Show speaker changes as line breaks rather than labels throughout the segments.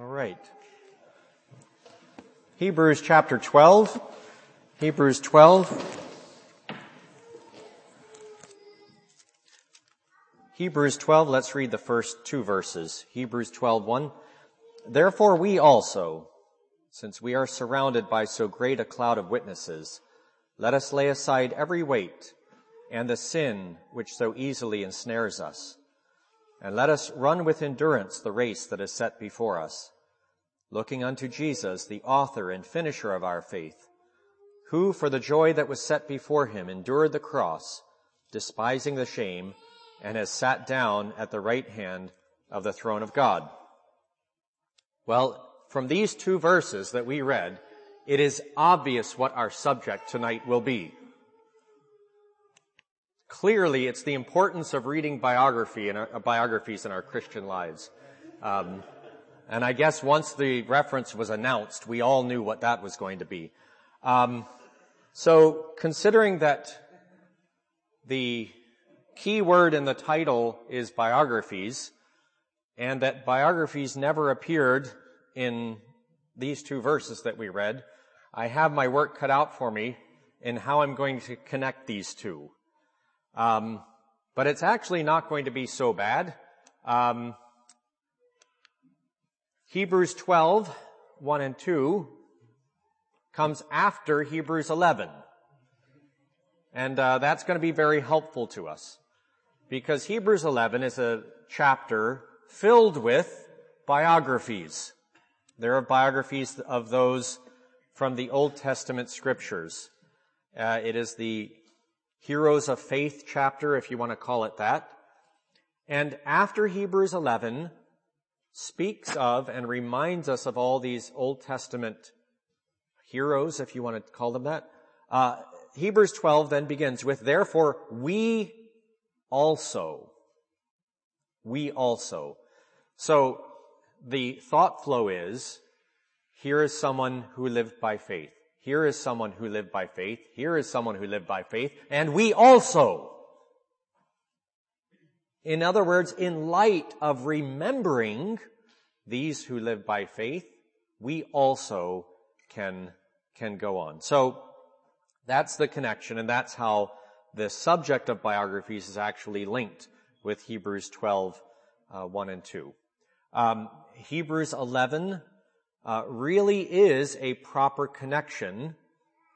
All right. Hebrews chapter 12. Hebrews 12. Hebrews 12, let's read the first two verses. Hebrews 12, 1. Therefore we also, since we are surrounded by so great a cloud of witnesses, let us lay aside every weight and the sin which so easily ensnares us. And let us run with endurance the race that is set before us, looking unto Jesus, the author and finisher of our faith, who for the joy that was set before him endured the cross, despising the shame, and has sat down at the right hand of the throne of God. Well, from these two verses that we read, it is obvious what our subject tonight will be. Clearly, it's the importance of reading biography and uh, biographies in our Christian lives. Um, and I guess once the reference was announced, we all knew what that was going to be. Um, so, considering that the key word in the title is biographies, and that biographies never appeared in these two verses that we read, I have my work cut out for me in how I'm going to connect these two. Um, but it's actually not going to be so bad. Um, Hebrews 12, 1 and 2 comes after Hebrews 11. And uh, that's going to be very helpful to us because Hebrews 11 is a chapter filled with biographies. There are biographies of those from the Old Testament scriptures. Uh, it is the Heroes of Faith chapter, if you want to call it that. And after Hebrews 11 speaks of and reminds us of all these Old Testament heroes, if you want to call them that, uh, Hebrews 12 then begins with, therefore we also, we also. So the thought flow is, here is someone who lived by faith. Here is someone who lived by faith. Here is someone who lived by faith. And we also. In other words, in light of remembering these who live by faith, we also can, can go on. So that's the connection and that's how the subject of biographies is actually linked with Hebrews 12, uh, 1 and 2. Um, Hebrews 11 uh, really is a proper connection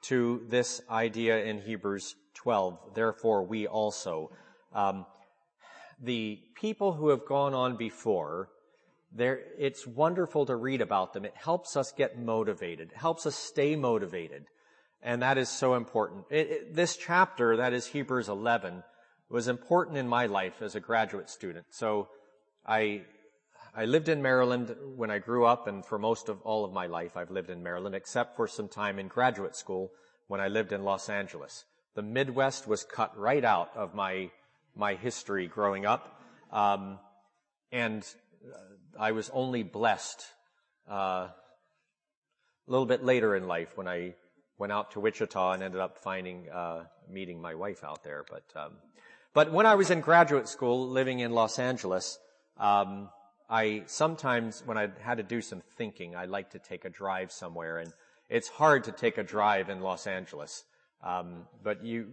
to this idea in Hebrews 12. Therefore, we also. Um, the people who have gone on before, it's wonderful to read about them. It helps us get motivated. It helps us stay motivated. And that is so important. It, it, this chapter, that is Hebrews 11, was important in my life as a graduate student. So I I lived in Maryland when I grew up and for most of all of my life I've lived in Maryland except for some time in graduate school when I lived in Los Angeles. The Midwest was cut right out of my, my history growing up. Um, and uh, I was only blessed, uh, a little bit later in life when I went out to Wichita and ended up finding, uh, meeting my wife out there. But, um, but when I was in graduate school living in Los Angeles, um, I sometimes, when I had to do some thinking, I like to take a drive somewhere, and it's hard to take a drive in Los Angeles. Um, but you,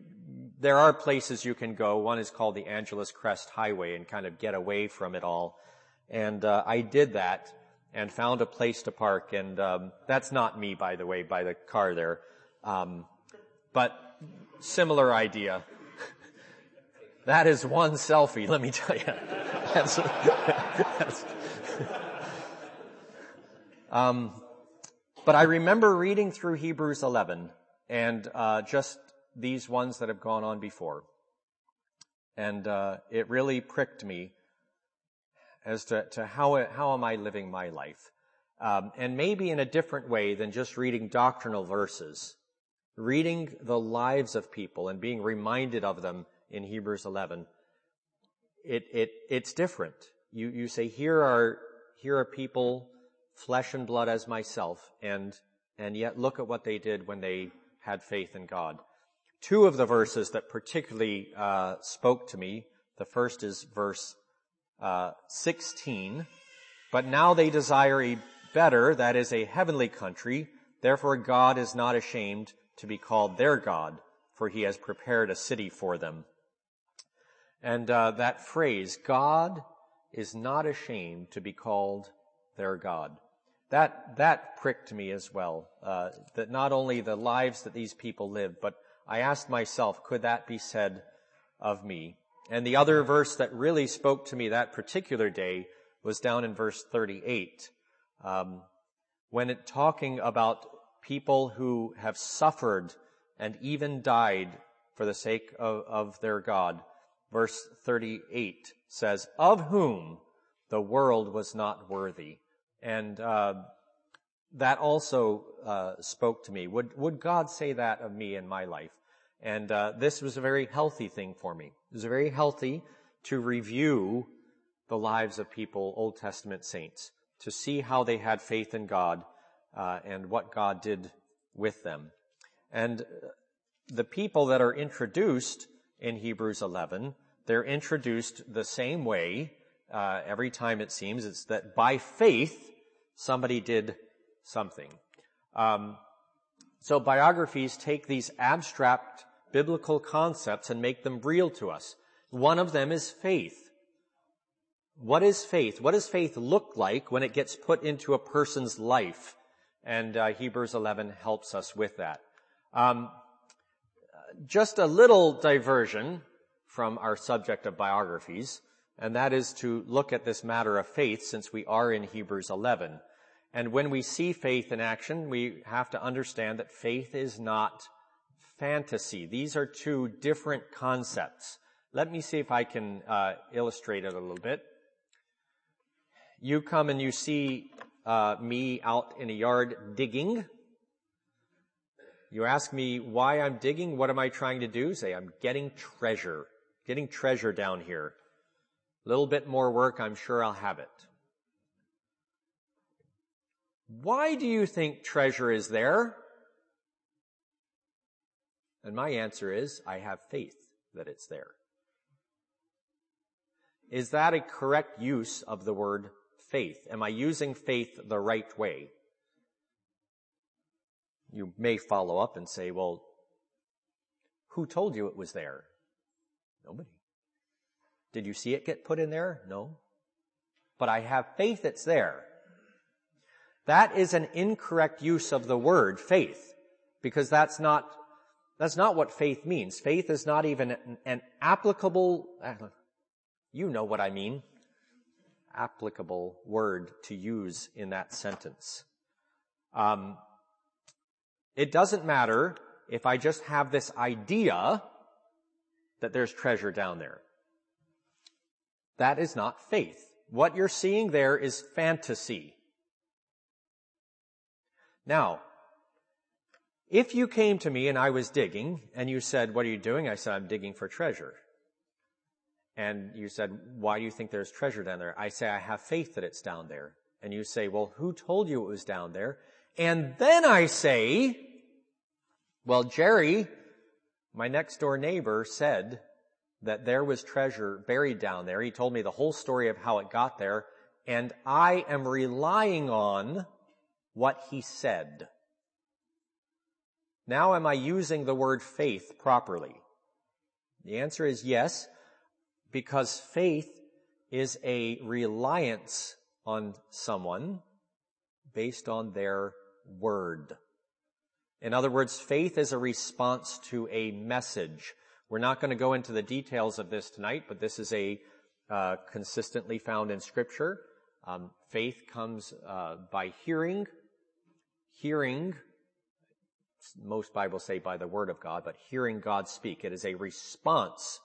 there are places you can go. One is called the Angeles Crest Highway, and kind of get away from it all. And uh, I did that and found a place to park. And um, that's not me, by the way, by the car there. Um, but similar idea. that is one selfie, let me tell you. Um, but I remember reading through Hebrews 11 and uh, just these ones that have gone on before, and uh, it really pricked me as to, to how how am I living my life, um, and maybe in a different way than just reading doctrinal verses, reading the lives of people and being reminded of them in Hebrews 11 it, it, it's different. You, you say, here are, here are people, flesh and blood as myself, and, and yet look at what they did when they had faith in God. Two of the verses that particularly, uh, spoke to me, the first is verse, uh, 16, but now they desire a better, that is a heavenly country. Therefore God is not ashamed to be called their God, for he has prepared a city for them. And uh, that phrase, God is not ashamed to be called their God. That, that pricked me as well. Uh, that not only the lives that these people live, but I asked myself, could that be said of me? And the other verse that really spoke to me that particular day was down in verse 38. Um, when it talking about people who have suffered and even died for the sake of, of their God. Verse 38 says, of whom the world was not worthy. And, uh, that also, uh, spoke to me. Would, would God say that of me in my life? And, uh, this was a very healthy thing for me. It was very healthy to review the lives of people, Old Testament saints, to see how they had faith in God, uh, and what God did with them. And the people that are introduced in Hebrews 11, they're introduced the same way uh, every time it seems. It's that by faith somebody did something. Um, so biographies take these abstract biblical concepts and make them real to us. One of them is faith. What is faith? What does faith look like when it gets put into a person's life? And uh, Hebrews 11 helps us with that. Um, just a little diversion from our subject of biographies, and that is to look at this matter of faith since we are in Hebrews 11. And when we see faith in action, we have to understand that faith is not fantasy. These are two different concepts. Let me see if I can uh, illustrate it a little bit. You come and you see uh, me out in a yard digging. You ask me why I'm digging. What am I trying to do? Say, I'm getting treasure. Getting treasure down here. A little bit more work, I'm sure I'll have it. Why do you think treasure is there? And my answer is, I have faith that it's there. Is that a correct use of the word faith? Am I using faith the right way? You may follow up and say, well, who told you it was there? Nobody. Did you see it get put in there? No. But I have faith it's there. That is an incorrect use of the word faith because that's not, that's not what faith means. Faith is not even an, an applicable, you know what I mean, applicable word to use in that sentence. Um, it doesn't matter if I just have this idea that there's treasure down there. That is not faith. What you're seeing there is fantasy. Now, if you came to me and I was digging and you said, what are you doing? I said, I'm digging for treasure. And you said, why do you think there's treasure down there? I say, I have faith that it's down there. And you say, well, who told you it was down there? And then I say, well, Jerry, my next door neighbor said that there was treasure buried down there. He told me the whole story of how it got there, and I am relying on what he said. Now am I using the word faith properly? The answer is yes, because faith is a reliance on someone based on their word. In other words, faith is a response to a message. We're not going to go into the details of this tonight, but this is a uh, consistently found in Scripture. Um, faith comes uh, by hearing. Hearing, most Bibles say by the Word of God, but hearing God speak. It is a response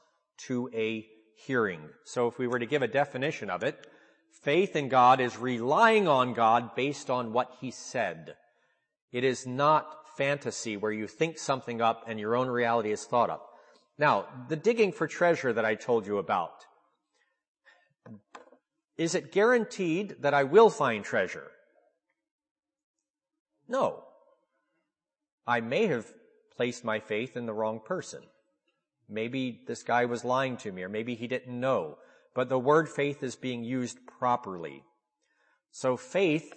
to a hearing. So if we were to give a definition of it, faith in God is relying on God based on what He said. It is not fantasy where you think something up and your own reality is thought up. Now, the digging for treasure that I told you about, is it guaranteed that I will find treasure? No. I may have placed my faith in the wrong person. Maybe this guy was lying to me or maybe he didn't know. But the word faith is being used properly. So faith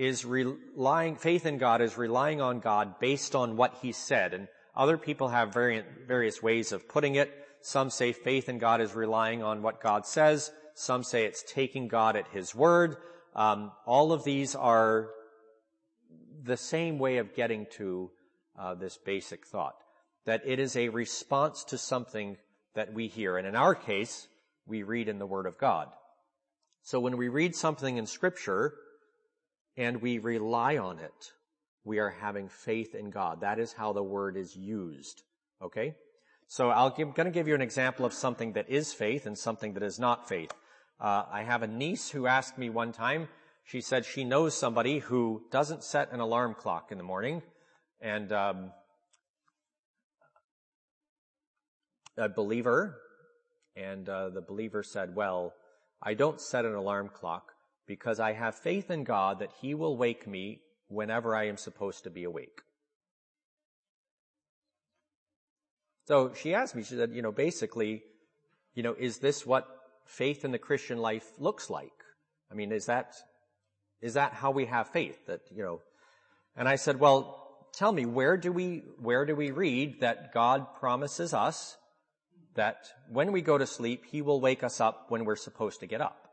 is relying, faith in God is relying on God based on what He said. And other people have variant, various ways of putting it. Some say faith in God is relying on what God says. Some say it's taking God at His word. Um, all of these are the same way of getting to uh, this basic thought that it is a response to something that we hear, and in our case, we read in the Word of God. So when we read something in Scripture and we rely on it, we are having faith in God. That is how the Word is used. Okay? So i am going to give you an example of something that is faith and something that is not faith. Uh, I have a niece who asked me one time, she said she knows somebody who doesn't set an alarm clock in the morning, and um, a believer, and uh, the believer said, "Well, I don't set an alarm clock because I have faith in God that He will wake me whenever I am supposed to be awake." So she asked me, she said, you know, basically, you know, is this what faith in the Christian life looks like? I mean, is that, is that how we have faith? That, you know, and I said, well, tell me, where do we, where do we read that God promises us that when we go to sleep, He will wake us up when we're supposed to get up?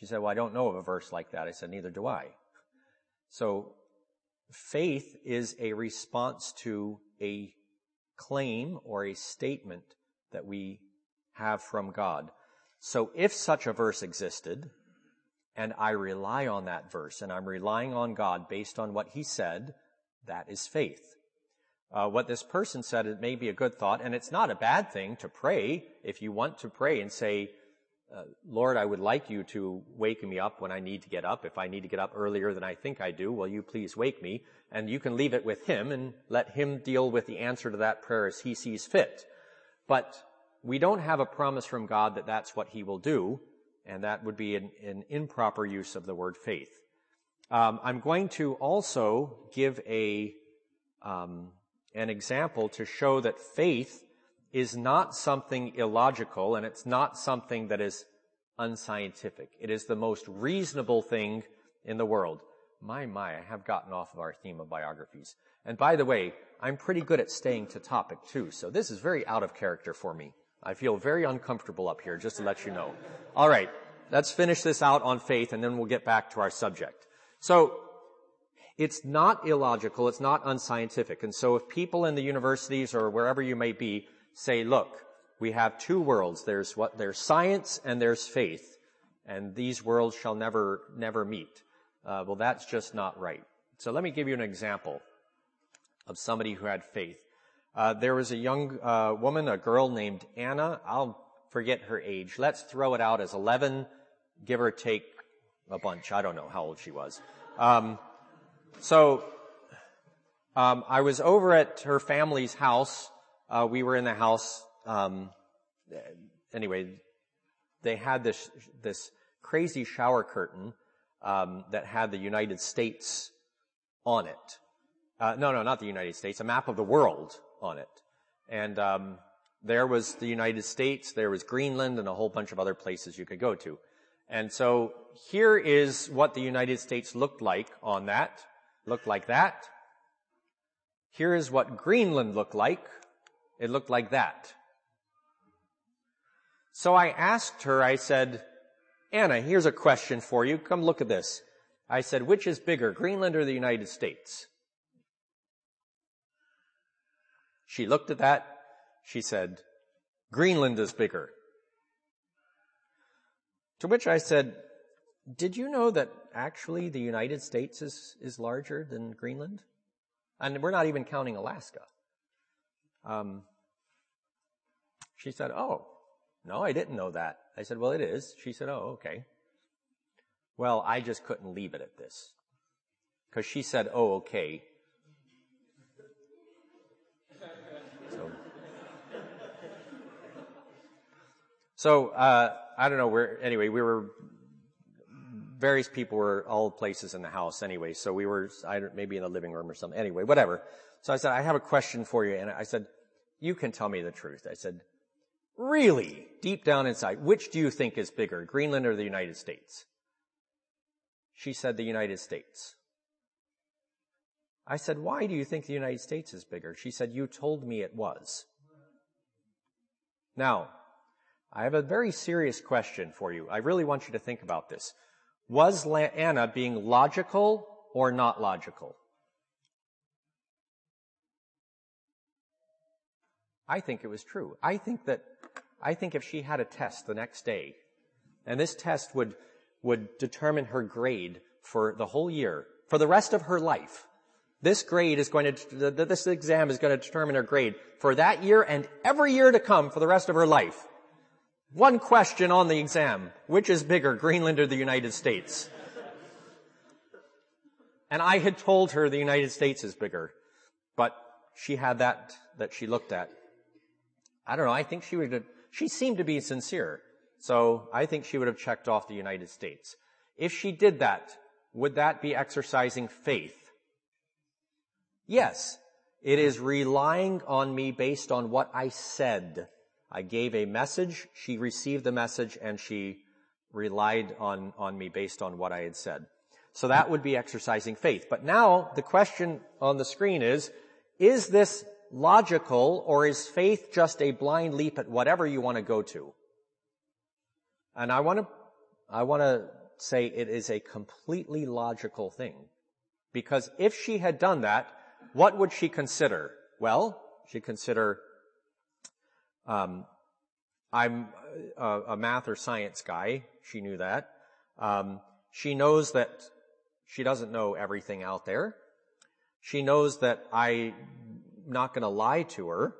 She said, well, I don't know of a verse like that. I said, neither do I. So faith is a response to a claim or a statement that we have from God. So if such a verse existed, and I rely on that verse, and I'm relying on God based on what He said, that is faith. Uh, what this person said, it may be a good thought, and it's not a bad thing to pray if you want to pray and say, uh, Lord, I would like you to wake me up when I need to get up. If I need to get up earlier than I think I do, will you please wake me? And you can leave it with Him and let Him deal with the answer to that prayer as He sees fit. But we don't have a promise from God that that's what He will do, and that would be an, an improper use of the word faith. Um, I'm going to also give a um, an example to show that faith is not something illogical and it's not something that is unscientific. It is the most reasonable thing in the world. My, my, I have gotten off of our theme of biographies. And by the way, I'm pretty good at staying to topic too, so this is very out of character for me. I feel very uncomfortable up here, just to let you know. All right, let's finish this out on faith and then we'll get back to our subject. So, it's not illogical, it's not unscientific. And so if people in the universities or wherever you may be say, look, we have two worlds. There's what, there's science and there's faith. And these worlds shall never, never meet. Uh, well, that's just not right. So let me give you an example of somebody who had faith. Uh, there was a young uh, woman, a girl named Anna. I'll forget her age. Let's throw it out as 11, give or take a bunch. I don't know how old she was. Um, so um, I was over at her family's house. Uh, we were in the house. Um, anyway, they had this this crazy shower curtain um, that had the United States on it. Uh, no, no, not the United States. A map of the world on it. And um, there was the United States, there was Greenland, and a whole bunch of other places you could go to. And so here is what the United States looked like on that. Looked like that. Here is what Greenland looked like. It looked like that. So I asked her, I said, Anna, here's a question for you. Come look at this. I said, which is bigger, Greenland or the United States? She looked at that. She said, Greenland is bigger. To which I said, did you know that actually the United States is, is larger than Greenland? And we're not even counting Alaska. Um, she said, oh, no, I didn't know that. I said, well, it is. She said, oh, okay. Well, I just couldn't leave it at this. Cause she said, oh, okay. So, uh, I don't know where, anyway, we were, various people were all places in the house anyway, so we were, I, maybe in the living room or something. Anyway, whatever. So I said, I have a question for you, and I said, you can tell me the truth. I said, really, deep down inside, which do you think is bigger, Greenland or the United States? She said the United States. I said, why do you think the United States is bigger? She said, you told me it was. Now, I have a very serious question for you. I really want you to think about this. Was Anna being logical or not logical? I think it was true. I think that, I think if she had a test the next day, and this test would, would determine her grade for the whole year, for the rest of her life, this grade is going to, this exam is going to determine her grade for that year and every year to come for the rest of her life. One question on the exam. Which is bigger, Greenland or the United States? And I had told her the United States is bigger, but she had that, that she looked at. I don't know, I think she would have, she seemed to be sincere. So I think she would have checked off the United States. If she did that, would that be exercising faith? Yes, it is relying on me based on what I said. I gave a message, she received the message, and she relied on, on me based on what I had said. So that would be exercising faith. But now the question on the screen is, is this logical or is faith just a blind leap at whatever you want to go to? And I want to, I want to say it is a completely logical thing. Because if she had done that, what would she consider? Well, she'd consider, um, I'm a, a, math or science guy. She knew that. Um, she knows that she doesn't know everything out there. She knows that I'm not going to lie to her.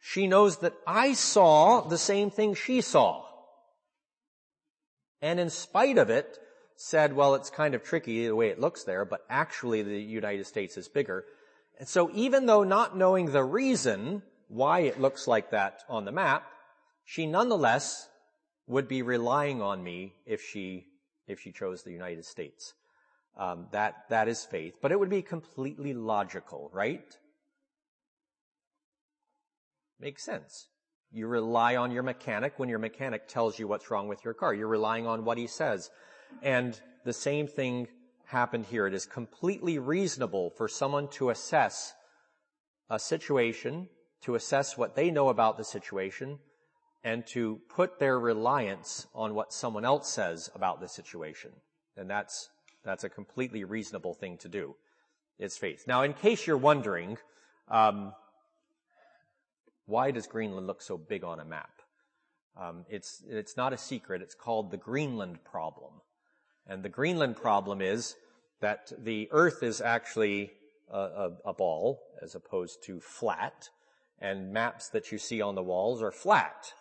She knows that I saw the same thing she saw. And in spite of it, said, well, it's kind of tricky the way it looks there, but actually the United States is bigger. And so even though not knowing the reason why it looks like that on the map, she nonetheless would be relying on me if she, if she chose the United States. Um, that, that is faith, but it would be completely logical, right? Makes sense. You rely on your mechanic when your mechanic tells you what's wrong with your car. You're relying on what he says. And the same thing happened here. It is completely reasonable for someone to assess a situation, to assess what they know about the situation, and to put their reliance on what someone else says about the situation. And that's, that's a completely reasonable thing to do. It's faith. Now, in case you're wondering, um, why does Greenland look so big on a map? Um, it's it's not a secret. It's called the Greenland problem. And the Greenland problem is that the Earth is actually a, a, a, ball as opposed to flat, and maps that you see on the walls are flat.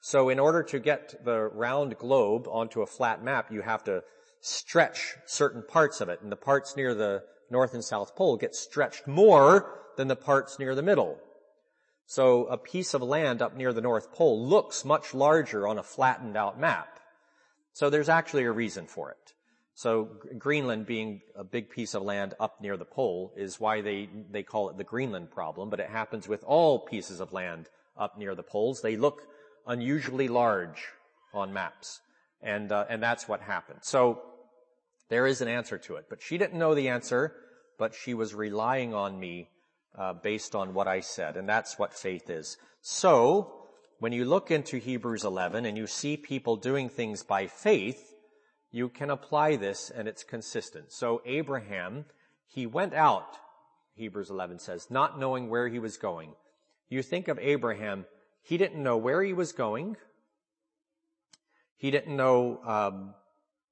So in order to get the round globe onto a flat map, you have to stretch certain parts of it, and the parts near the North and South Pole get stretched more than the parts near the middle. So a piece of land up near the North Pole looks much larger on a flattened out map. So there's actually a reason for it. So Greenland being a big piece of land up near the pole is why they, they call it the Greenland problem, but it happens with all pieces of land up near the poles. They look unusually large on maps. And, uh, and that's what happened. So there is an answer to it, but she didn't know the answer, but she was relying on me, uh, based on what I said. And that's what faith is. So when you look into Hebrews 11 and you see people doing things by faith, you can apply this and it's consistent. So Abraham, he went out, Hebrews 11 says, not knowing where he was going. You think of Abraham, he didn't know where he was going. He didn't know um,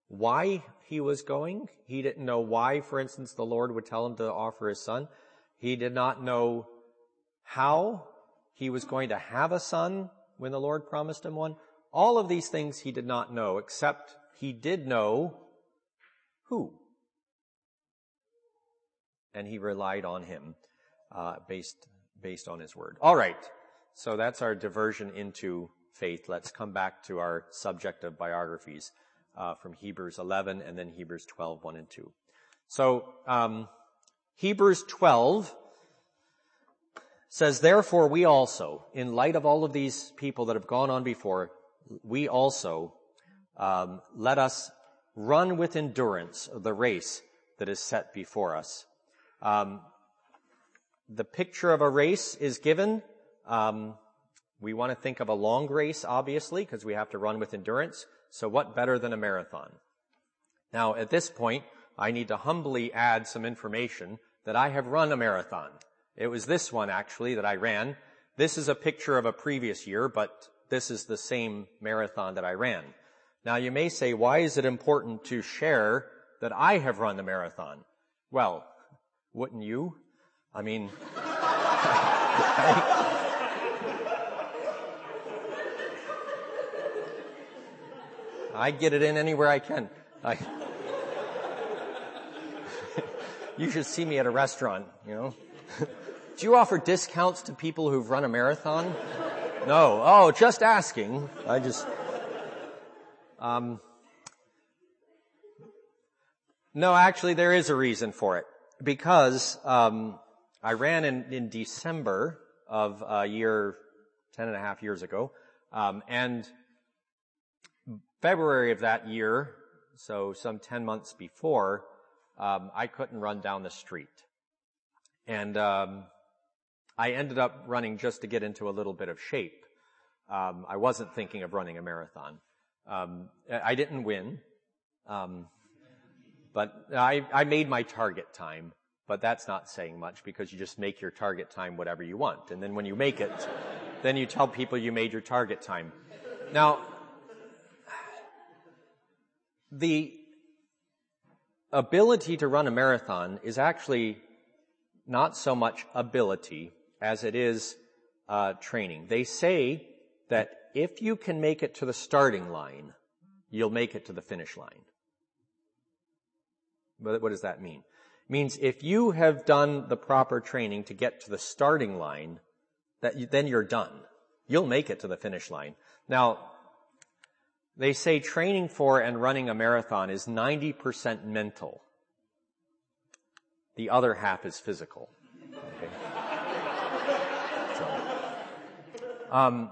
why he was going. He didn't know why, for instance, the Lord would tell him to offer his son. He did not know how he was going to have a son when the Lord promised him one. All of these things he did not know, except he did know who. And he relied on him uh, based based on his word. All right, so that's our diversion into faith. Let's come back to our subject of biographies uh, from Hebrews 11 and then Hebrews 12, 1 and 2. So um, Hebrews 12 says, therefore we also, in light of all of these people that have gone on before, we also, um, let us run with endurance the race that is set before us. Um, the picture of a race is given. Um, we want to think of a long race, obviously, because we have to run with endurance. So what better than a marathon? Now, at this point, I need to humbly add some information that I have run a marathon. It was this one, actually, that I ran. This is a picture of a previous year, but this is the same marathon that I ran. Now, you may say, why is it important to share that I have run the marathon? Well, wouldn't you? I mean, I get it in anywhere I can. I, you should see me at a restaurant, you know. Do you offer discounts to people who've run a marathon? No. Oh, just asking. I just, um, no, actually there is a reason for it. Because, um, I ran in, in December of a year, ten and a half years ago, um, and February of that year, so some 10 months before, um, I couldn't run down the street. And um, I ended up running just to get into a little bit of shape. Um, I wasn't thinking of running a marathon. Um, I didn't win, um, but I, I made my target time. But that's not saying much because you just make your target time whatever you want. And then when you make it, then you tell people you made your target time. Now, the ability to run a marathon is actually not so much ability as it is uh, training. They say that if you can make it to the starting line, you'll make it to the finish line. But what does that mean? It means if you have done the proper training to get to the starting line, that you, then you're done. You'll make it to the finish line. Now, they say training for and running a marathon is 90% mental. The other half is physical. Okay. So, um,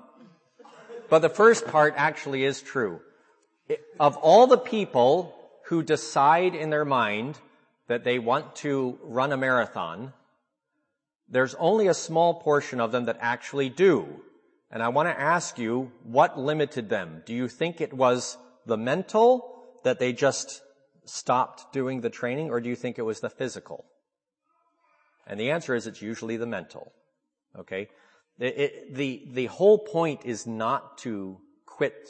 but the first part actually is true. Of all the people who decide in their mind that they want to run a marathon, there's only a small portion of them that actually do. And I want to ask you, what limited them? Do you think it was the mental that they just stopped doing the training or do you think it was the physical? And the answer is it's usually the mental. Okay? It, it, the, the whole point is not to quit,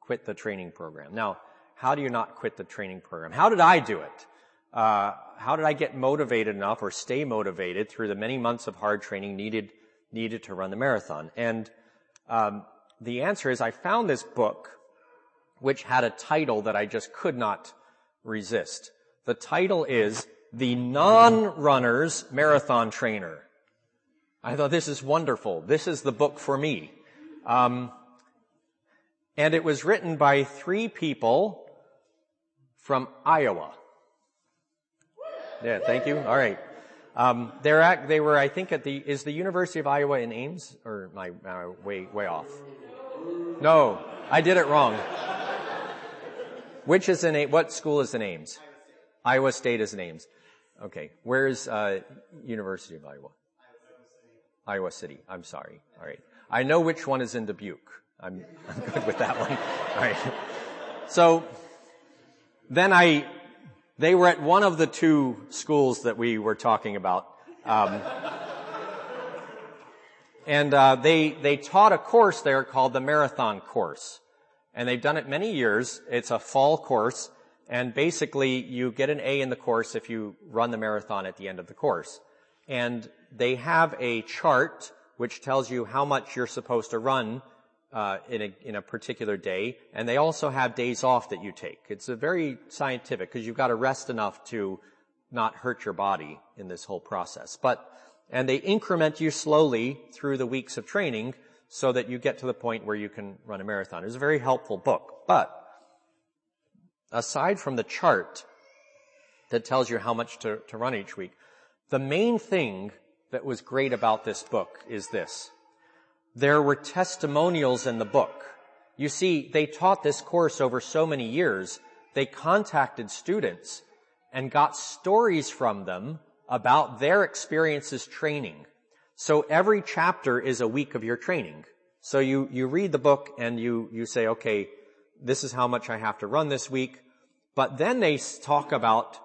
quit the training program. Now, how do you not quit the training program? How did I do it? Uh, how did I get motivated enough or stay motivated through the many months of hard training needed needed to run the marathon? And um, the answer is I found this book which had a title that I just could not resist. The title is The Non-Runner's Marathon Trainer. I thought this is wonderful. This is the book for me. Um, and it was written by three people from Iowa. Yeah, thank you. All right. Um, they're at, they were, I think, at the is the University of Iowa in Ames, or my uh, way way off? No, I did it wrong. Which is in what school is in Ames? Iowa State is in Ames. Okay, where's uh, University of Iowa? Iowa City. I'm sorry. All right, I know which one is in Dubuque. I'm I'm good with that one. All right. So then I they were at one of the two schools that we were talking about. Um, and uh, they they taught a course there called the marathon course, and they've done it many years. It's a fall course, and basically you get an A in the course if you run the marathon at the end of the course. And they have a chart which tells you how much you're supposed to run uh, in a in a particular day, and they also have days off that you take. It's a very scientific because you've got to rest enough to not hurt your body in this whole process. But and they increment you slowly through the weeks of training so that you get to the point where you can run a marathon. It's a very helpful book. But aside from the chart that tells you how much to, to run each week, the main thing that was great about this book is this there were testimonials in the book. You see, they taught this course over so many years they contacted students and got stories from them about their experiences training. So every chapter is a week of your training. So you, you read the book and you, you say, okay, this is how much I have to run this week. But then they talk about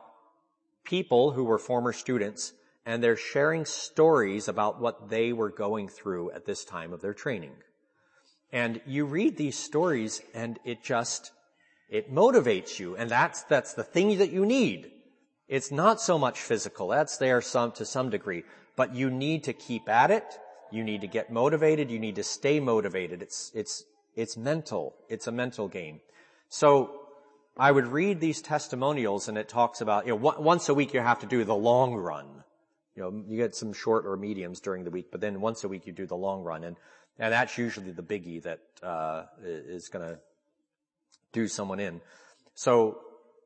people who were former students and they're sharing stories about what they were going through at this time of their training. And you read these stories and it just, it motivates you. And that's, that's the thing that you need. It's not so much physical. That's there some, to some degree, but you need to keep at it. You need to get motivated. You need to stay motivated. It's, it's, it's mental. It's a mental game. So I would read these testimonials and it talks about, you know, once a week you have to do the long run. You know, you get some short or mediums during the week, but then once a week you do the long run. And, and that's usually the biggie that, uh, is gonna do someone in. So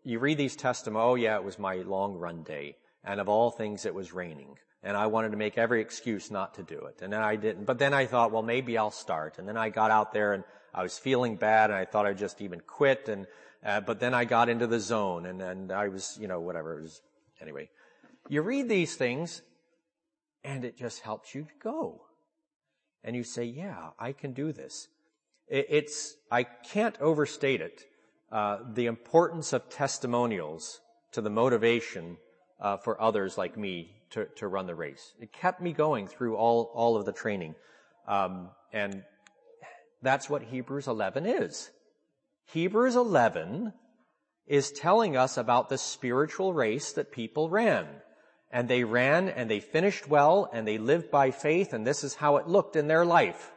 you read these testimonies, oh yeah, it was my long run day. And of all things, it was raining. And I wanted to make every excuse not to do it. And then I didn't. But then I thought, well, maybe I'll start. And then I got out there and I was feeling bad and I thought I'd just even quit. And, uh, but then I got into the zone and, and I was, you know, whatever. It was, anyway, you read these things and it just helps you go. And you say, yeah, I can do this. It's, I can't overstate it. Uh, the importance of testimonials to the motivation uh, for others like me to, to run the race. It kept me going through all, all of the training. Um, and that's what Hebrews 11 is. Hebrews 11 is telling us about the spiritual race that people ran. And they ran and they finished well and they lived by faith and this is how it looked in their life.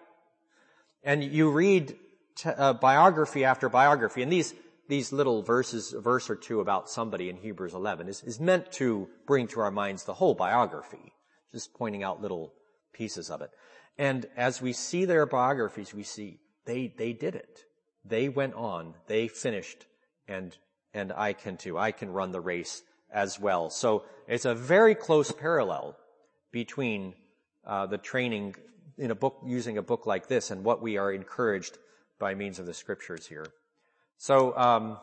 And you read t- uh, biography after biography and these these little verses, a verse or two about somebody in Hebrews 11 is, is meant to bring to our minds the whole biography, just pointing out little pieces of it. And as we see their biographies, we see they, they did it. They went on, they finished, and, and I can too. I can run the race as well. So it's a very close parallel between uh, the training in a book, using a book like this and what we are encouraged by means of the scriptures here. So, um,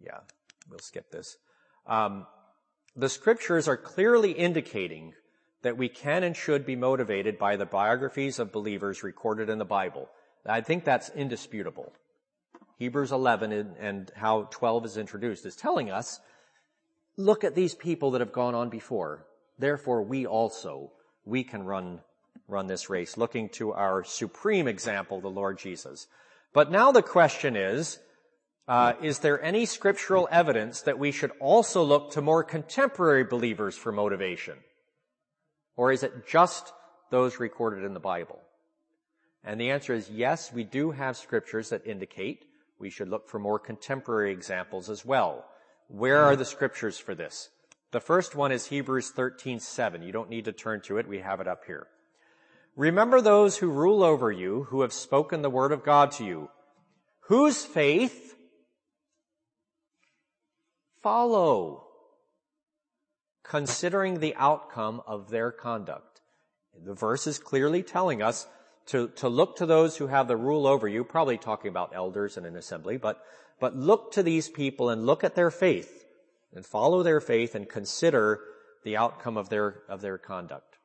yeah, we'll skip this. Um, the scriptures are clearly indicating that we can and should be motivated by the biographies of believers recorded in the Bible. I think that's indisputable. Hebrews 11 and how 12 is introduced is telling us, look at these people that have gone on before. Therefore, we also, we can run, run this race, looking to our supreme example, the Lord Jesus. But now the question is, uh, is there any scriptural evidence that we should also look to more contemporary believers for motivation? Or is it just those recorded in the Bible? And the answer is yes, we do have scriptures that indicate we should look for more contemporary examples as well. Where are mm-hmm. the scriptures for this? The first one is Hebrews 13:7. You don't need to turn to it, we have it up here. Remember those who rule over you, who have spoken the word of God to you, whose faith follow, considering the outcome of their conduct. The verse is clearly telling us to, to look to those who have the rule over you, probably talking about elders in an assembly, but, but look to these people and look at their faith and follow their faith and consider the outcome of their, of their conduct.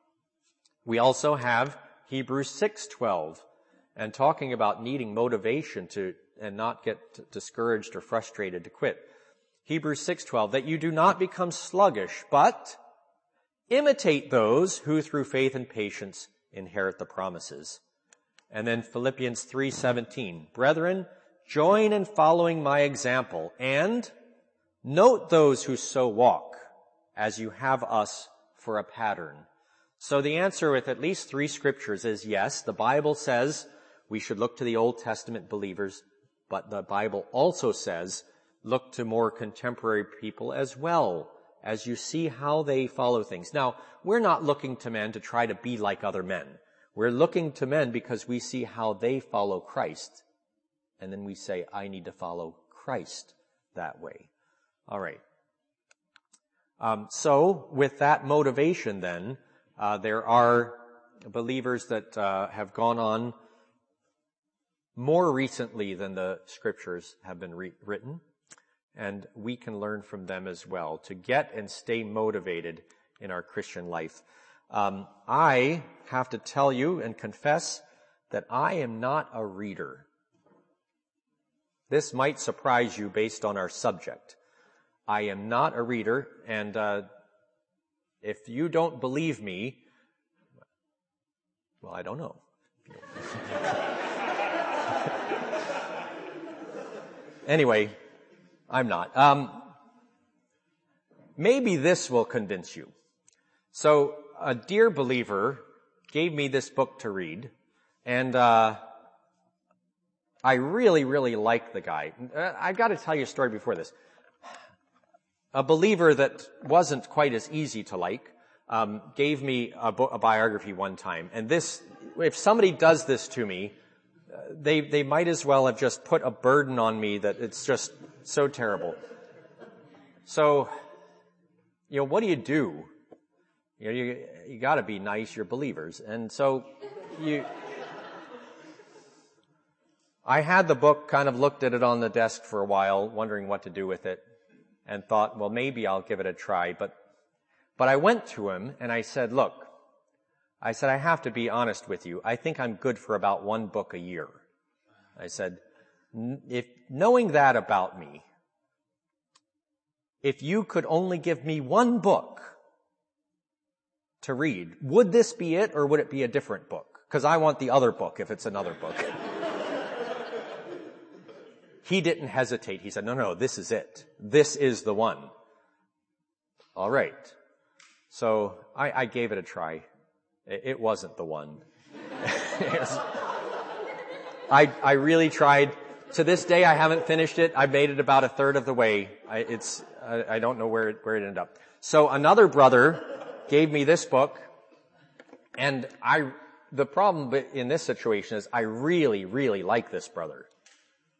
We also have Hebrews 6:12 and talking about needing motivation to and not get discouraged or frustrated to quit. Hebrews 6:12 that you do not become sluggish but imitate those who through faith and patience inherit the promises. And then Philippians 3:17 Brethren join in following my example and note those who so walk as you have us for a pattern. So the answer with at least three scriptures is yes, the Bible says we should look to the Old Testament believers, but the Bible also says look to more contemporary people as well as you see how they follow things. Now, we're not looking to men to try to be like other men. We're looking to men because we see how they follow Christ. And then we say, I need to follow Christ that way. All right. Um, so with that motivation then, uh, there are believers that uh, have gone on more recently than the scriptures have been re- written, and we can learn from them as well to get and stay motivated in our Christian life. Um, I have to tell you and confess that I am not a reader. This might surprise you based on our subject. I am not a reader, and uh, if you don't believe me, well, I don't know. anyway, I'm not. Um, maybe this will convince you. So, a dear believer gave me this book to read, and uh, I really, really like the guy. Uh, I've got to tell you a story before this. A believer that wasn't quite as easy to like um, gave me a, bo- a, biography one time, and this, if somebody does this to me, uh, they they might as well have just put a burden on me that it's just so terrible. So, you know, what do you do? You know, you you got to be nice. You're believers, and so you. I had the book, kind of looked at it on the desk for a while, wondering what to do with it, and thought, well, maybe I'll give it a try. But but I went to him and I said, look, I said, I have to be honest with you. I think I'm good for about one book a year. I said, if knowing that about me, if you could only give me one book to read, would this be it or would it be a different book? Because I want the other book if it's another book. he didn't hesitate. He said, no, no, this is it. This is the one. All right. So I, I gave it a try. It, it wasn't the one. was, I, I really tried. To this day, I haven't finished it. I made it about a third of the way. I, it's, I, I don't know where it, where it ended up. So another brother gave me this book, and I, the problem in this situation is I really, really like this brother.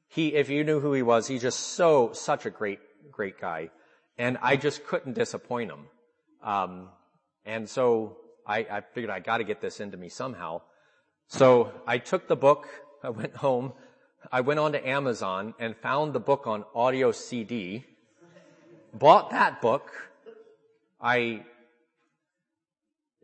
He, if you knew who he was, he's just so, such a great, great guy. And I just couldn't disappoint him. Um, and so I, I figured I got to get this into me somehow. So I took the book. I went home. I went on to Amazon and found the book on audio CD. Bought that book. I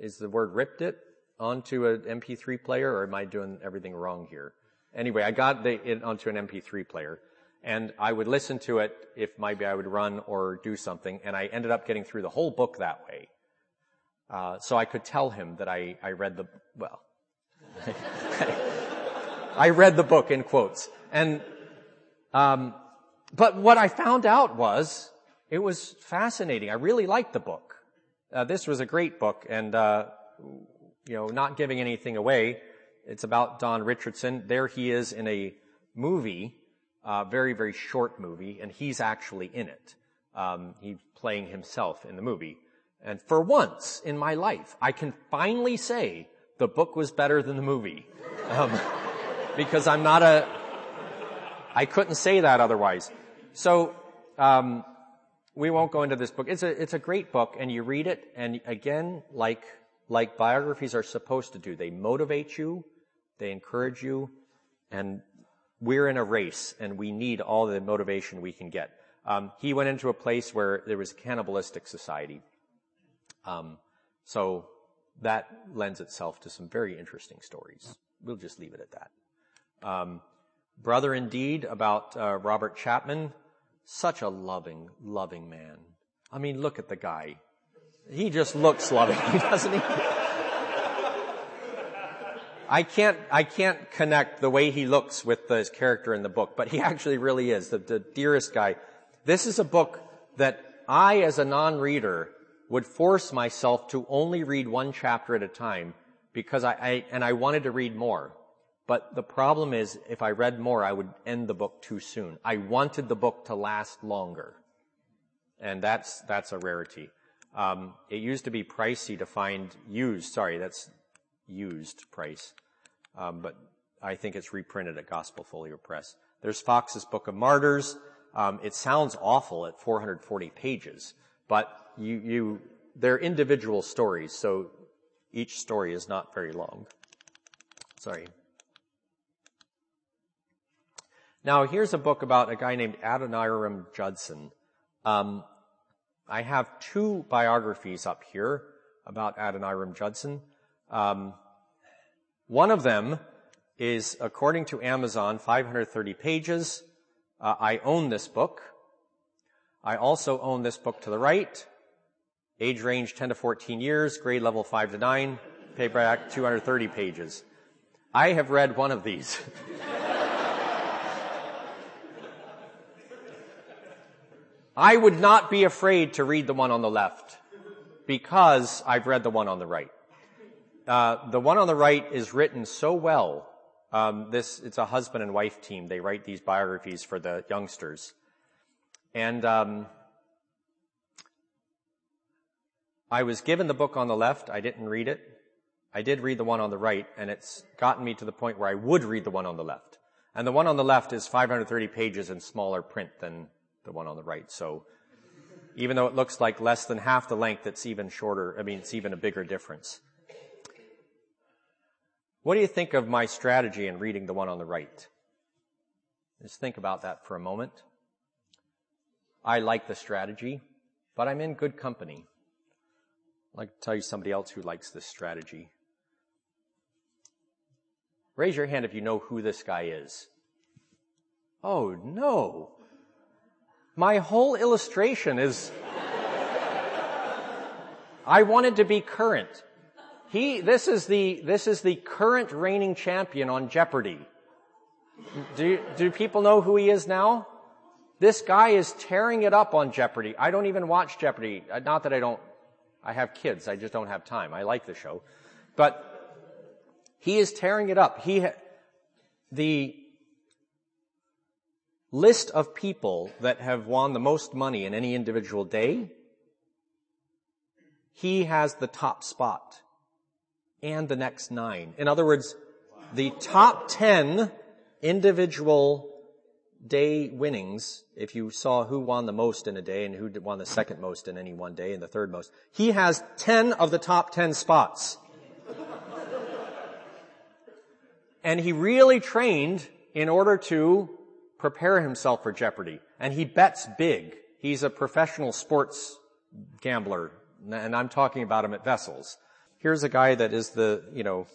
is the word ripped it onto an MP3 player, or am I doing everything wrong here? Anyway, I got the, it onto an MP3 player and I would listen to it if maybe I would run or do something, and I ended up getting through the whole book that way. Uh, so I could tell him that I, I read the, well, I read the book in quotes. And, um, but what I found out was, it was fascinating. I really liked the book. Uh, this was a great book, and, uh, you know, not giving anything away. It's about Don Richardson. There he is in a movie uh, very, very short movie, and he's actually in it. Um, he's playing himself in the movie. And for once in my life, I can finally say the book was better than the movie. Um, because I'm not a, I couldn't say that otherwise. So, um, we won't go into this book. It's a, it's a great book and you read it and again, like, like biographies are supposed to do, they motivate you, they encourage you, and we're in a race and we need all the motivation we can get. Um, he went into a place where there was a cannibalistic society. Um, so that lends itself to some very interesting stories. We'll just leave it at that. Um, Brother Indeed about uh, Robert Chapman, such a loving, loving man. I mean, look at the guy. He just looks loving, doesn't he? I can't, I can't connect the way he looks with his character in the book, but he actually really is the, the dearest guy. This is a book that I, as a non-reader, would force myself to only read one chapter at a time because I, I, and I wanted to read more. But the problem is, if I read more, I would end the book too soon. I wanted the book to last longer. And that's, that's a rarity. Um, it used to be pricey to find used, sorry, that's used price. Um, but I think it's reprinted at Gospel Folio Press. There's Fox's Book of Martyrs. Um, it sounds awful at 440 pages, but you, you, they're individual stories, so each story is not very long. Sorry. Now, here's a book about a guy named Adoniram Judson. Um, I have two biographies up here about Adoniram Judson. Um, one of them is, according to Amazon, 530 pages. Uh, I own this book. I also own this book to the right. Age range 10 to 14 years, grade level 5 to 9, paperback 230 pages. I have read one of these. I would not be afraid to read the one on the left because I've read the one on the right. Uh, the one on the right is written so well. Um, this it's a husband and wife team. They write these biographies for the youngsters, and um, I was given the book on the left. I didn't read it. I did read the one on the right, and it's gotten me to the point where I would read the one on the left. And the one on the left is 530 pages in smaller print than the one on the right. So even though it looks like less than half the length, it's even shorter. I mean, it's even a bigger difference. What do you think of my strategy in reading the one on the right? Just think about that for a moment. I like the strategy, but I'm in good company. I'd like to tell you somebody else who likes this strategy. Raise your hand if you know who this guy is. Oh no. My whole illustration is, I wanted to be current. He, this is the, this is the current reigning champion on Jeopardy. Do, do people know who he is now? This guy is tearing it up on Jeopardy. I don't even watch Jeopardy. Uh, not that I don't, I have kids. I just don't have time. I like the show. But he is tearing it up. He, the list of people that have won the most money in any individual day, he has the top spot and the next nine. In other words, the top 10 individual day winnings, if you saw who won the most in a day and who won the second most in any one day and the third most, he has 10 of the top 10 spots. and he really trained in order to prepare himself for Jeopardy. And he bets big. He's a professional sports gambler. And I'm talking about him at Vessels. Here's a guy that is the, you know,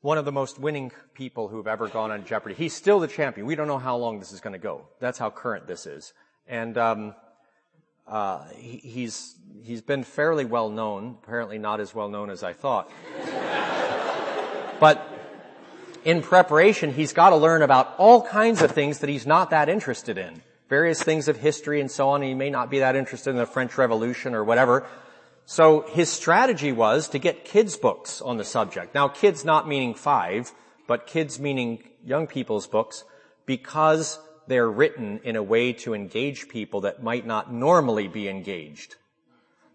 one of the most winning people who've ever gone on Jeopardy. He's still the champion. We don't know how long this is going to go. That's how current this is. And um, uh, he, he's he's been fairly well known. Apparently, not as well known as I thought. but in preparation, he's got to learn about all kinds of things that he's not that interested in. Various things of history and so on. He may not be that interested in the French Revolution or whatever. So his strategy was to get kids books on the subject. Now kids not meaning five, but kids meaning young people's books because they're written in a way to engage people that might not normally be engaged.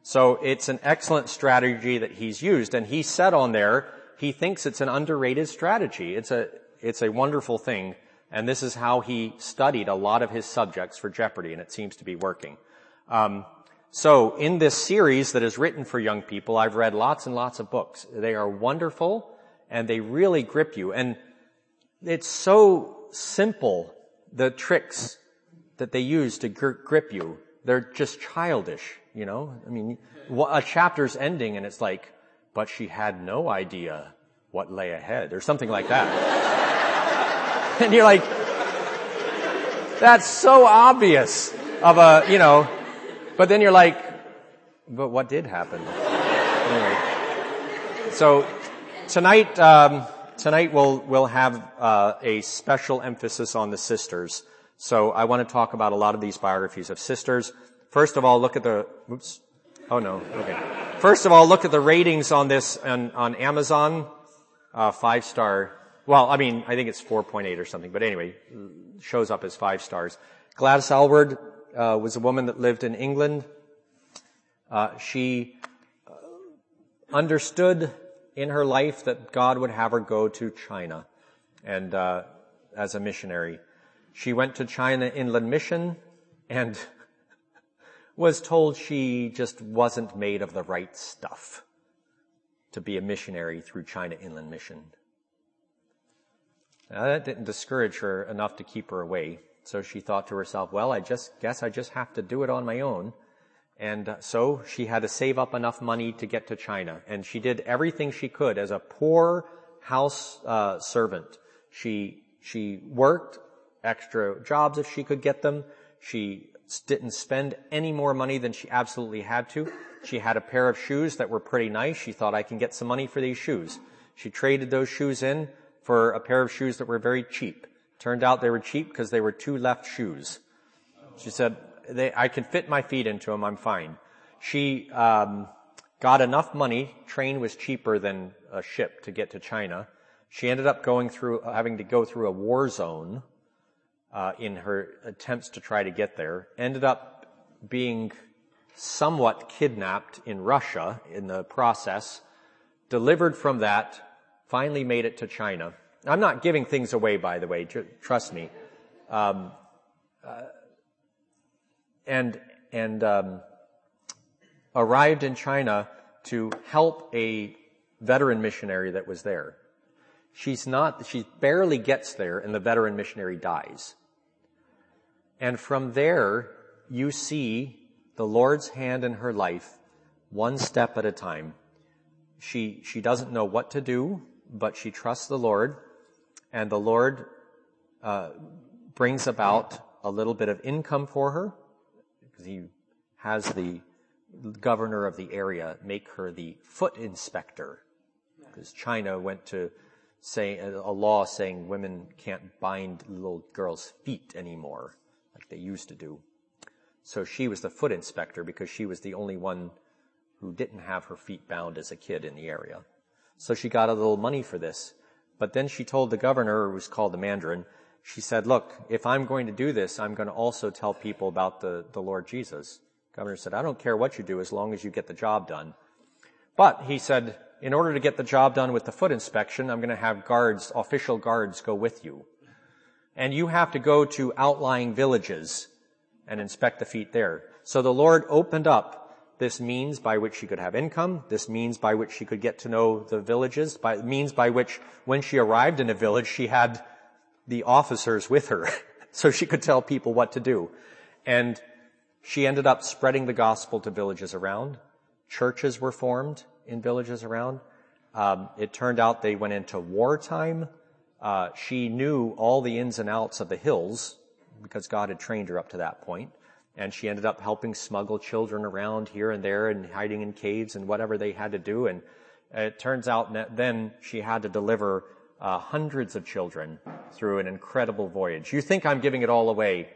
So it's an excellent strategy that he's used and he said on there, he thinks it's an underrated strategy. It's a, it's a wonderful thing. And this is how he studied a lot of his subjects for Jeopardy, and it seems to be working. Um, so in this series that is written for young people, I've read lots and lots of books. They are wonderful, and they really grip you. And it's so simple, the tricks that they use to grip you. They're just childish, you know? I mean, a chapter's ending and it's like, but she had no idea what lay ahead or something like that. and you're like, that's so obvious of a, you know, but then you're like, but what did happen? anyway, so tonight, um, tonight we'll we'll have uh, a special emphasis on the sisters. So I want to talk about a lot of these biographies of sisters. First of all, look at the. Oops. Oh no. Okay. First of all, look at the ratings on this on, on Amazon. Uh, five star. Well, I mean, I think it's 4.8 or something, but anyway, shows up as five stars. Gladys Aylward uh, was a woman that lived in England. Uh, she uh, understood in her life that God would have her go to China and uh, as a missionary. She went to China Inland Mission and was told she just wasn't made of the right stuff to be a missionary through China Inland Mission. Now, that didn't discourage her enough to keep her away. So she thought to herself, well, I just guess I just have to do it on my own. And uh, so she had to save up enough money to get to China. And she did everything she could as a poor house uh, servant. She she worked extra jobs if she could get them. She didn't spend any more money than she absolutely had to. She had a pair of shoes that were pretty nice. She thought I can get some money for these shoes. She traded those shoes in for a pair of shoes that were very cheap. Turned out they were cheap because they were two left shoes. She said, I can fit my feet into them. I'm fine. She um, got enough money. Train was cheaper than a ship to get to China. She ended up going through, having to go through a war zone uh, in her attempts to try to get there. Ended up being somewhat kidnapped in Russia in the process. Delivered from that, finally made it to China. I'm not giving things away, by the way. Trust me. Um, uh, and and um, arrived in China to help a veteran missionary that was there. She's not. She barely gets there, and the veteran missionary dies. And from there, you see the Lord's hand in her life, one step at a time. She she doesn't know what to do, but she trusts the Lord. And the Lord uh, brings about a little bit of income for her because he has the governor of the area make her the foot inspector. Because China went to say a law saying women can't bind little girls' feet anymore they used to do. So she was the foot inspector because she was the only one who didn't have her feet bound as a kid in the area. So she got a little money for this. But then she told the governor, who was called the Mandarin, she said, look, if I'm going to do this, I'm going to also tell people about the, the Lord Jesus. Governor said, I don't care what you do as long as you get the job done. But he said, in order to get the job done with the foot inspection, I'm going to have guards, official guards go with you. And you have to go to outlying villages and inspect the feet there. So the Lord opened up this means by which she could have income. This means by which she could get to know the villages. By means by which when she arrived in a village, she had the officers with her so she could tell people what to do. And she ended up spreading the gospel to villages around. Churches were formed in villages around. Um, it turned out they went into wartime. Uh, she knew all the ins and outs of the hills because God had trained her up to that point and she ended up helping smuggle children around here and there and hiding in caves and whatever they had to do. And it turns out that then she had to deliver uh, hundreds of children through an incredible voyage. You think I'm giving it all away?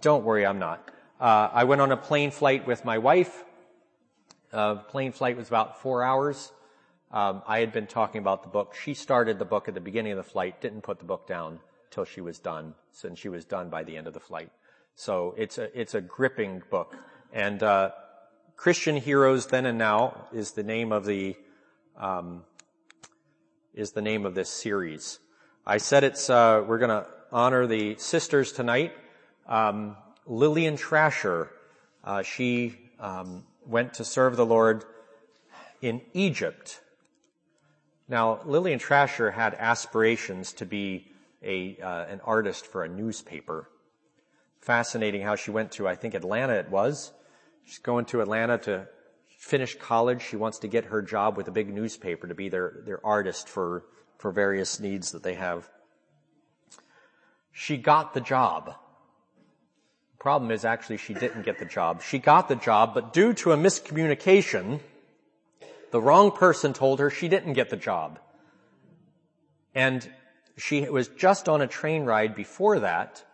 Don't worry, I'm not. Uh, I went on a plane flight with my wife. Uh, plane flight was about four hours. Um, I had been talking about the book. She started the book at the beginning of the flight, didn't put the book down till she was done, since she was done by the end of the flight. So it's a, it's a gripping book. And, uh, Christian Heroes Then and Now is the name of the, um, is the name of this series. I said it's, uh, we're gonna honor the sisters tonight. Um, Lillian Trasher, uh, she, um, went to serve the Lord in Egypt. Now, Lillian Trasher had aspirations to be a, uh, an artist for a newspaper fascinating how she went to, I think Atlanta it was. She's going to Atlanta to finish college. She wants to get her job with a big newspaper to be their, their artist for, for various needs that they have. She got the job. Problem is actually she didn't get the job. She got the job, but due to a miscommunication, the wrong person told her she didn't get the job. And she was just on a train ride before that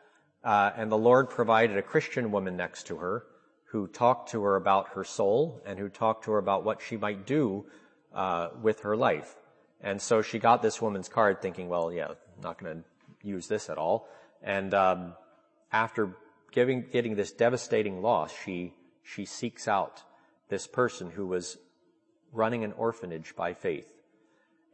uh, and the Lord provided a Christian woman next to her who talked to her about her soul and who talked to her about what she might do uh, with her life. And so she got this woman's card thinking, well, yeah, I'm not going to use this at all. And um, after giving, getting this devastating loss, she she seeks out this person who was running an orphanage by faith.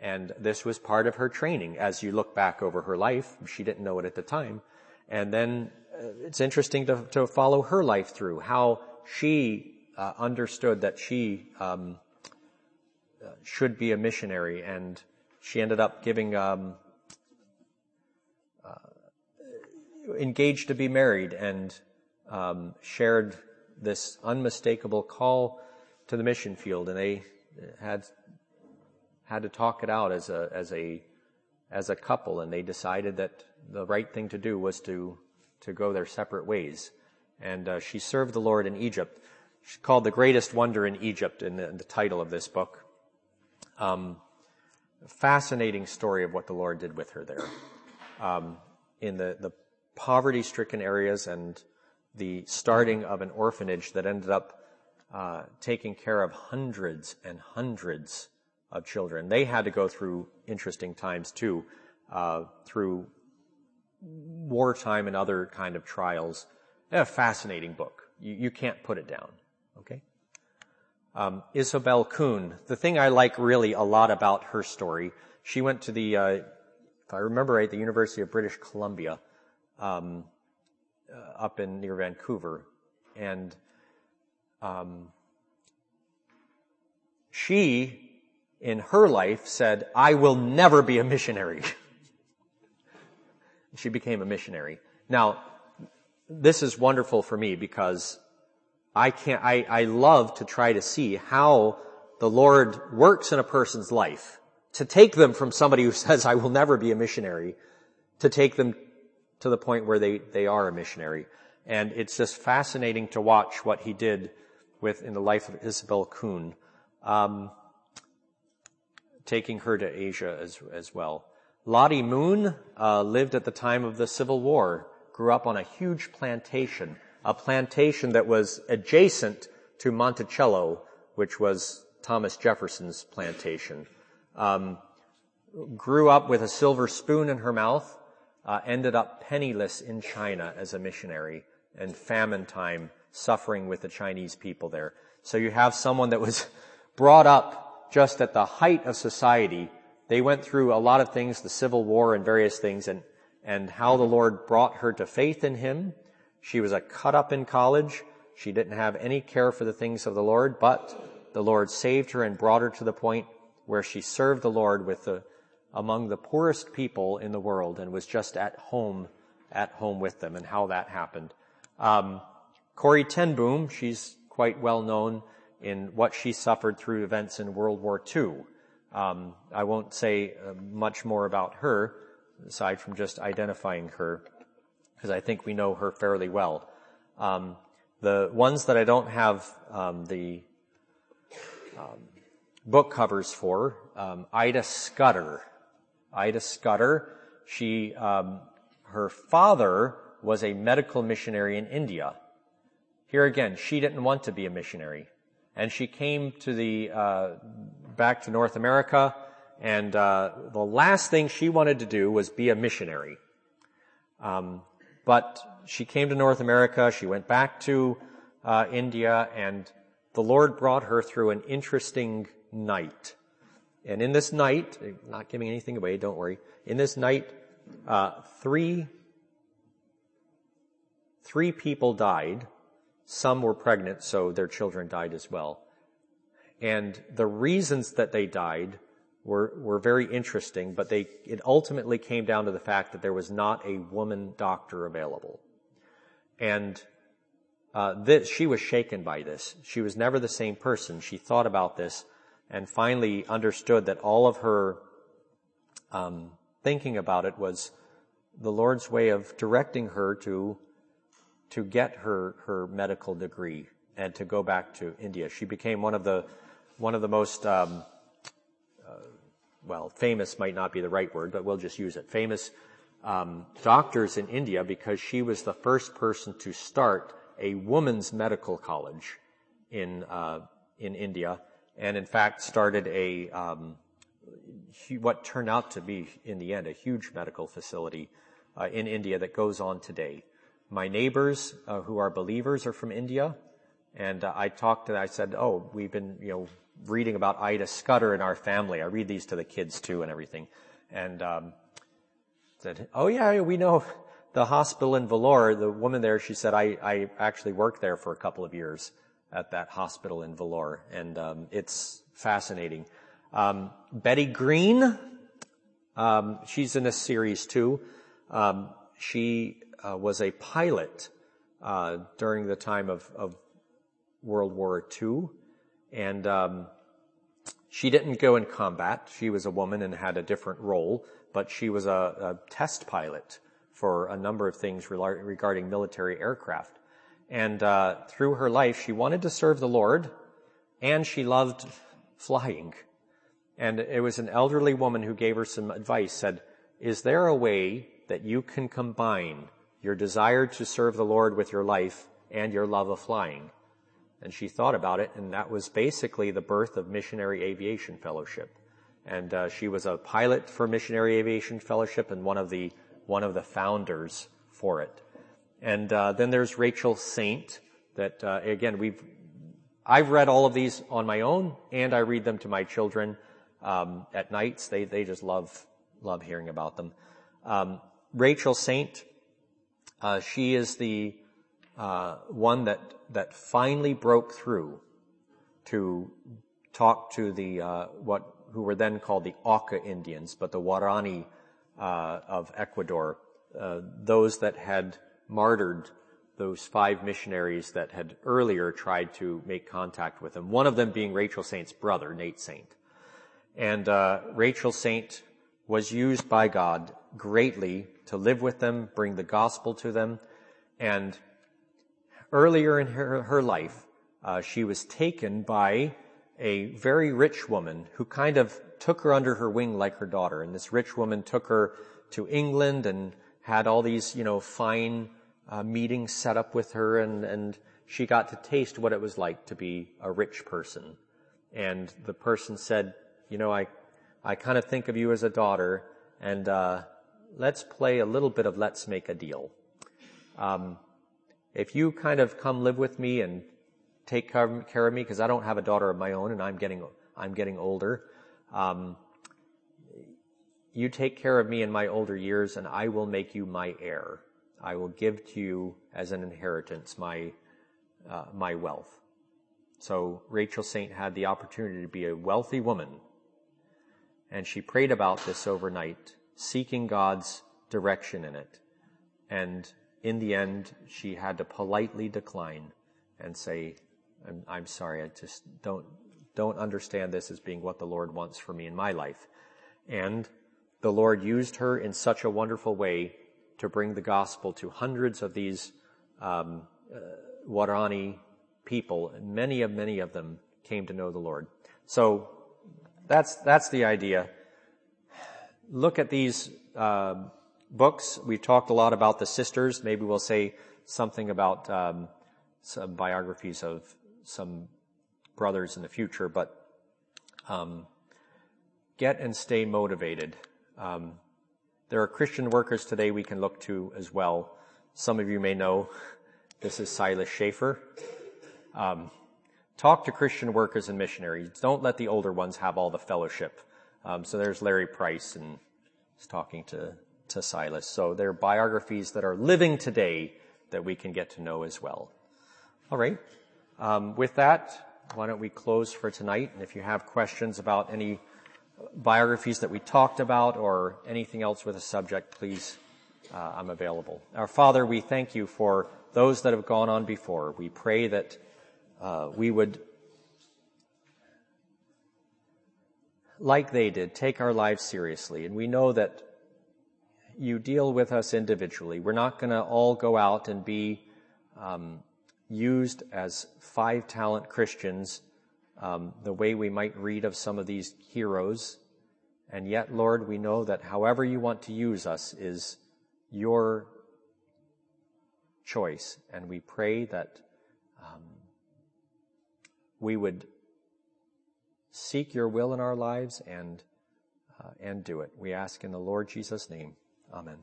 And this was part of her training. As you look back over her life, she didn't know it at the time, and then uh, it's interesting to, to, follow her life through, how she uh, understood that she um, uh, should be a missionary, and she ended up giving um, engaged to be married and um, shared this unmistakable call to the mission field, and they had had to talk it out as a as a as a couple, and they decided that the right thing to do was to to go their separate ways. And uh, she served the Lord in Egypt. She's called the greatest wonder in Egypt in the, in the title of this book. Um, fascinating story of what the Lord did with her there. Um, in the, the poverty stricken areas and the starting of an orphanage that ended up uh, taking care of hundreds and hundreds of children. They had to go through interesting times too, uh, through wartime and other kind of trials. A fascinating book. You, you can't put it down. Okay. Um, Isobel Kuhn. The thing I like really a lot about her story, she went to the, uh, if I remember right, the University of British Columbia, um, uh, up in near Vancouver, and um, she, in her life, said, "I will never be a missionary." she became a missionary. Now, this is wonderful for me because I can't, I, I love to try to see how the Lord works in a person's life to take them from somebody who says, I will never be a missionary, to take them to the point where they, they are a missionary. And it's just fascinating to watch what he did with, in the life of Isobel Kuhn, um, taking her to Asia as, as well. Lottie Moon uh, lived at the time of the Civil War, grew up on a huge plantation, a plantation that was adjacent to Monticello, which was Thomas Jefferson's plantation. Um, grew up with a silver spoon in her mouth, uh, ended up penniless in China as a missionary, and famine time suffering with the Chinese people there. So you have someone that was brought up just at the height of society they went through a lot of things, the Civil War and various things, and, and how the Lord brought her to faith in Him. She was a cut up in college. She didn't have any care for the things of the Lord, but the Lord saved her and brought her to the point where she served the Lord with the, among the poorest people in the world and was just at home, at home with them and how that happened. Um, Corrie ten Boom, she's quite well known in what she suffered through events in World War II. Um, I won't say uh, much more about her, aside from just identifying her, because I think we know her fairly well. Um, the ones that I don't have um, the um, book covers for, um, Ida Scudder. Ida Scudder, she, um, her father was a medical missionary in India. Here again, she didn't want to be a missionary and she came to the uh, back to North America, and uh, the last thing she wanted to do was be a missionary. Um, but she came to North America. She went back to uh, India, and the Lord brought her through an interesting night. And in this night, not giving anything away, don't worry. In this night, uh, three three people died some were pregnant, so their children died as well. And the reasons that they died were, were very interesting, but they, it ultimately came down to the fact that there was not a woman doctor available. And uh, this, she was shaken by this. She was never the same person. She thought about this and finally understood that all of her um, thinking about it was the Lord's way of directing her to to get her, her medical degree and to go back to India. She became one of the, one of the most, um, uh, well, famous might not be the right word, but we'll just use it. Famous um, doctors in India because she was the first person to start a women's medical college in uh, in India, and in fact started a um, what turned out to be in the end a huge medical facility uh, in India that goes on today. My neighbors uh, who are believers are from India, and uh, I talked to. I said, "Oh, we've been, you know, reading about Ida Scudder in our family. I read these to the kids too, and everything." And um, said, "Oh yeah, we know the hospital in Vellore. The woman there, she said, I, I actually worked there for a couple of years at that hospital in Vellore, and um, it's fascinating." Um, Betty Greene, um, she's in this series too. Um, she uh, was a pilot uh, during the time of, of, World War II, and um, she didn't go in combat. She was a woman and had a different role, but she was a, a test pilot for a number of things regarding military aircraft. And uh, through her life, she wanted to serve the Lord, and she loved flying. And it was an elderly woman who gave her some advice, said, is there a way that you can combine your desire to serve the Lord with your life and your love of flying? And she thought about it, and that was basically the birth of Missionary Aviation Fellowship. And uh, she was a pilot for Missionary Aviation Fellowship and one of the one of the founders for it. And uh, then there's Rachel Saint. That uh, again, we've I've read all of these on my own, and I read them to my children um, at nights. They they just love love hearing about them. Um, Rachel Saint, uh, she is the uh, one that that finally broke through to talk to the uh, what who were then called the Auca Indians, but the Waorani uh, of Ecuador, uh, those that had martyred those five missionaries that had earlier tried to make contact with him. One of them being Rachel Saint's brother, Nate Saint. And uh, Rachel Saint was used by God greatly to live with them, bring the gospel to them, and earlier in her, her life, uh, she was taken by a very rich woman who kind of took her under her wing like her daughter. And this rich woman took her to England and had all these, you know, fine uh, meetings set up with her, and and she got to taste what it was like to be a rich person. And the person said, you know, I I kind of think of you as a daughter, and uh, let's play a little bit of let's make a deal. Um, if you kind of come live with me and take care of me, because I don't have a daughter of my own, and I'm getting I'm getting older. Um, you take care of me in my older years, and I will make you my heir. I will give to you as an inheritance my uh, my wealth. So Rachel Saint had the opportunity to be a wealthy woman and she prayed about this overnight, seeking God's direction in it. And in the end, she had to politely decline and say, I'm, I'm sorry, I just don't, don't understand this as being what the Lord wants for me in my life. And the Lord used her in such a wonderful way to bring the gospel to hundreds of these um, uh, Waorani people, many of many of them came to know the Lord. So that's, that's the idea. Look at these uh, books. We've talked a lot about the sisters. Maybe we'll say something about um, some biographies of some brothers in the future, but um, get and stay motivated. Um, there are Christian workers today we can look to as well. Some of you may know this is Silas Schaefer. Um, Talk to Christian workers and missionaries. Don't let the older ones have all the fellowship. Um, so there's Larry Price and he's talking to, to Silas. So they're biographies that are living today that we can get to know as well. All right. Um, with that, why don't we close for tonight? And if you have questions about any biographies that we talked about or anything else with a subject, please, uh, I'm available. Our Father, we thank you for those that have gone on before. We pray that uh, we would, like they did, take our lives seriously. And we know that you deal with us individually. We're not going to all go out and be um, used as five talent Christians um, the way we might read of some of these heroes. And yet, Lord, we know that however you want to use us is your choice. And we pray that um, we would seek your will in our lives and, uh, and do it. We ask in the Lord Jesus' name. Amen.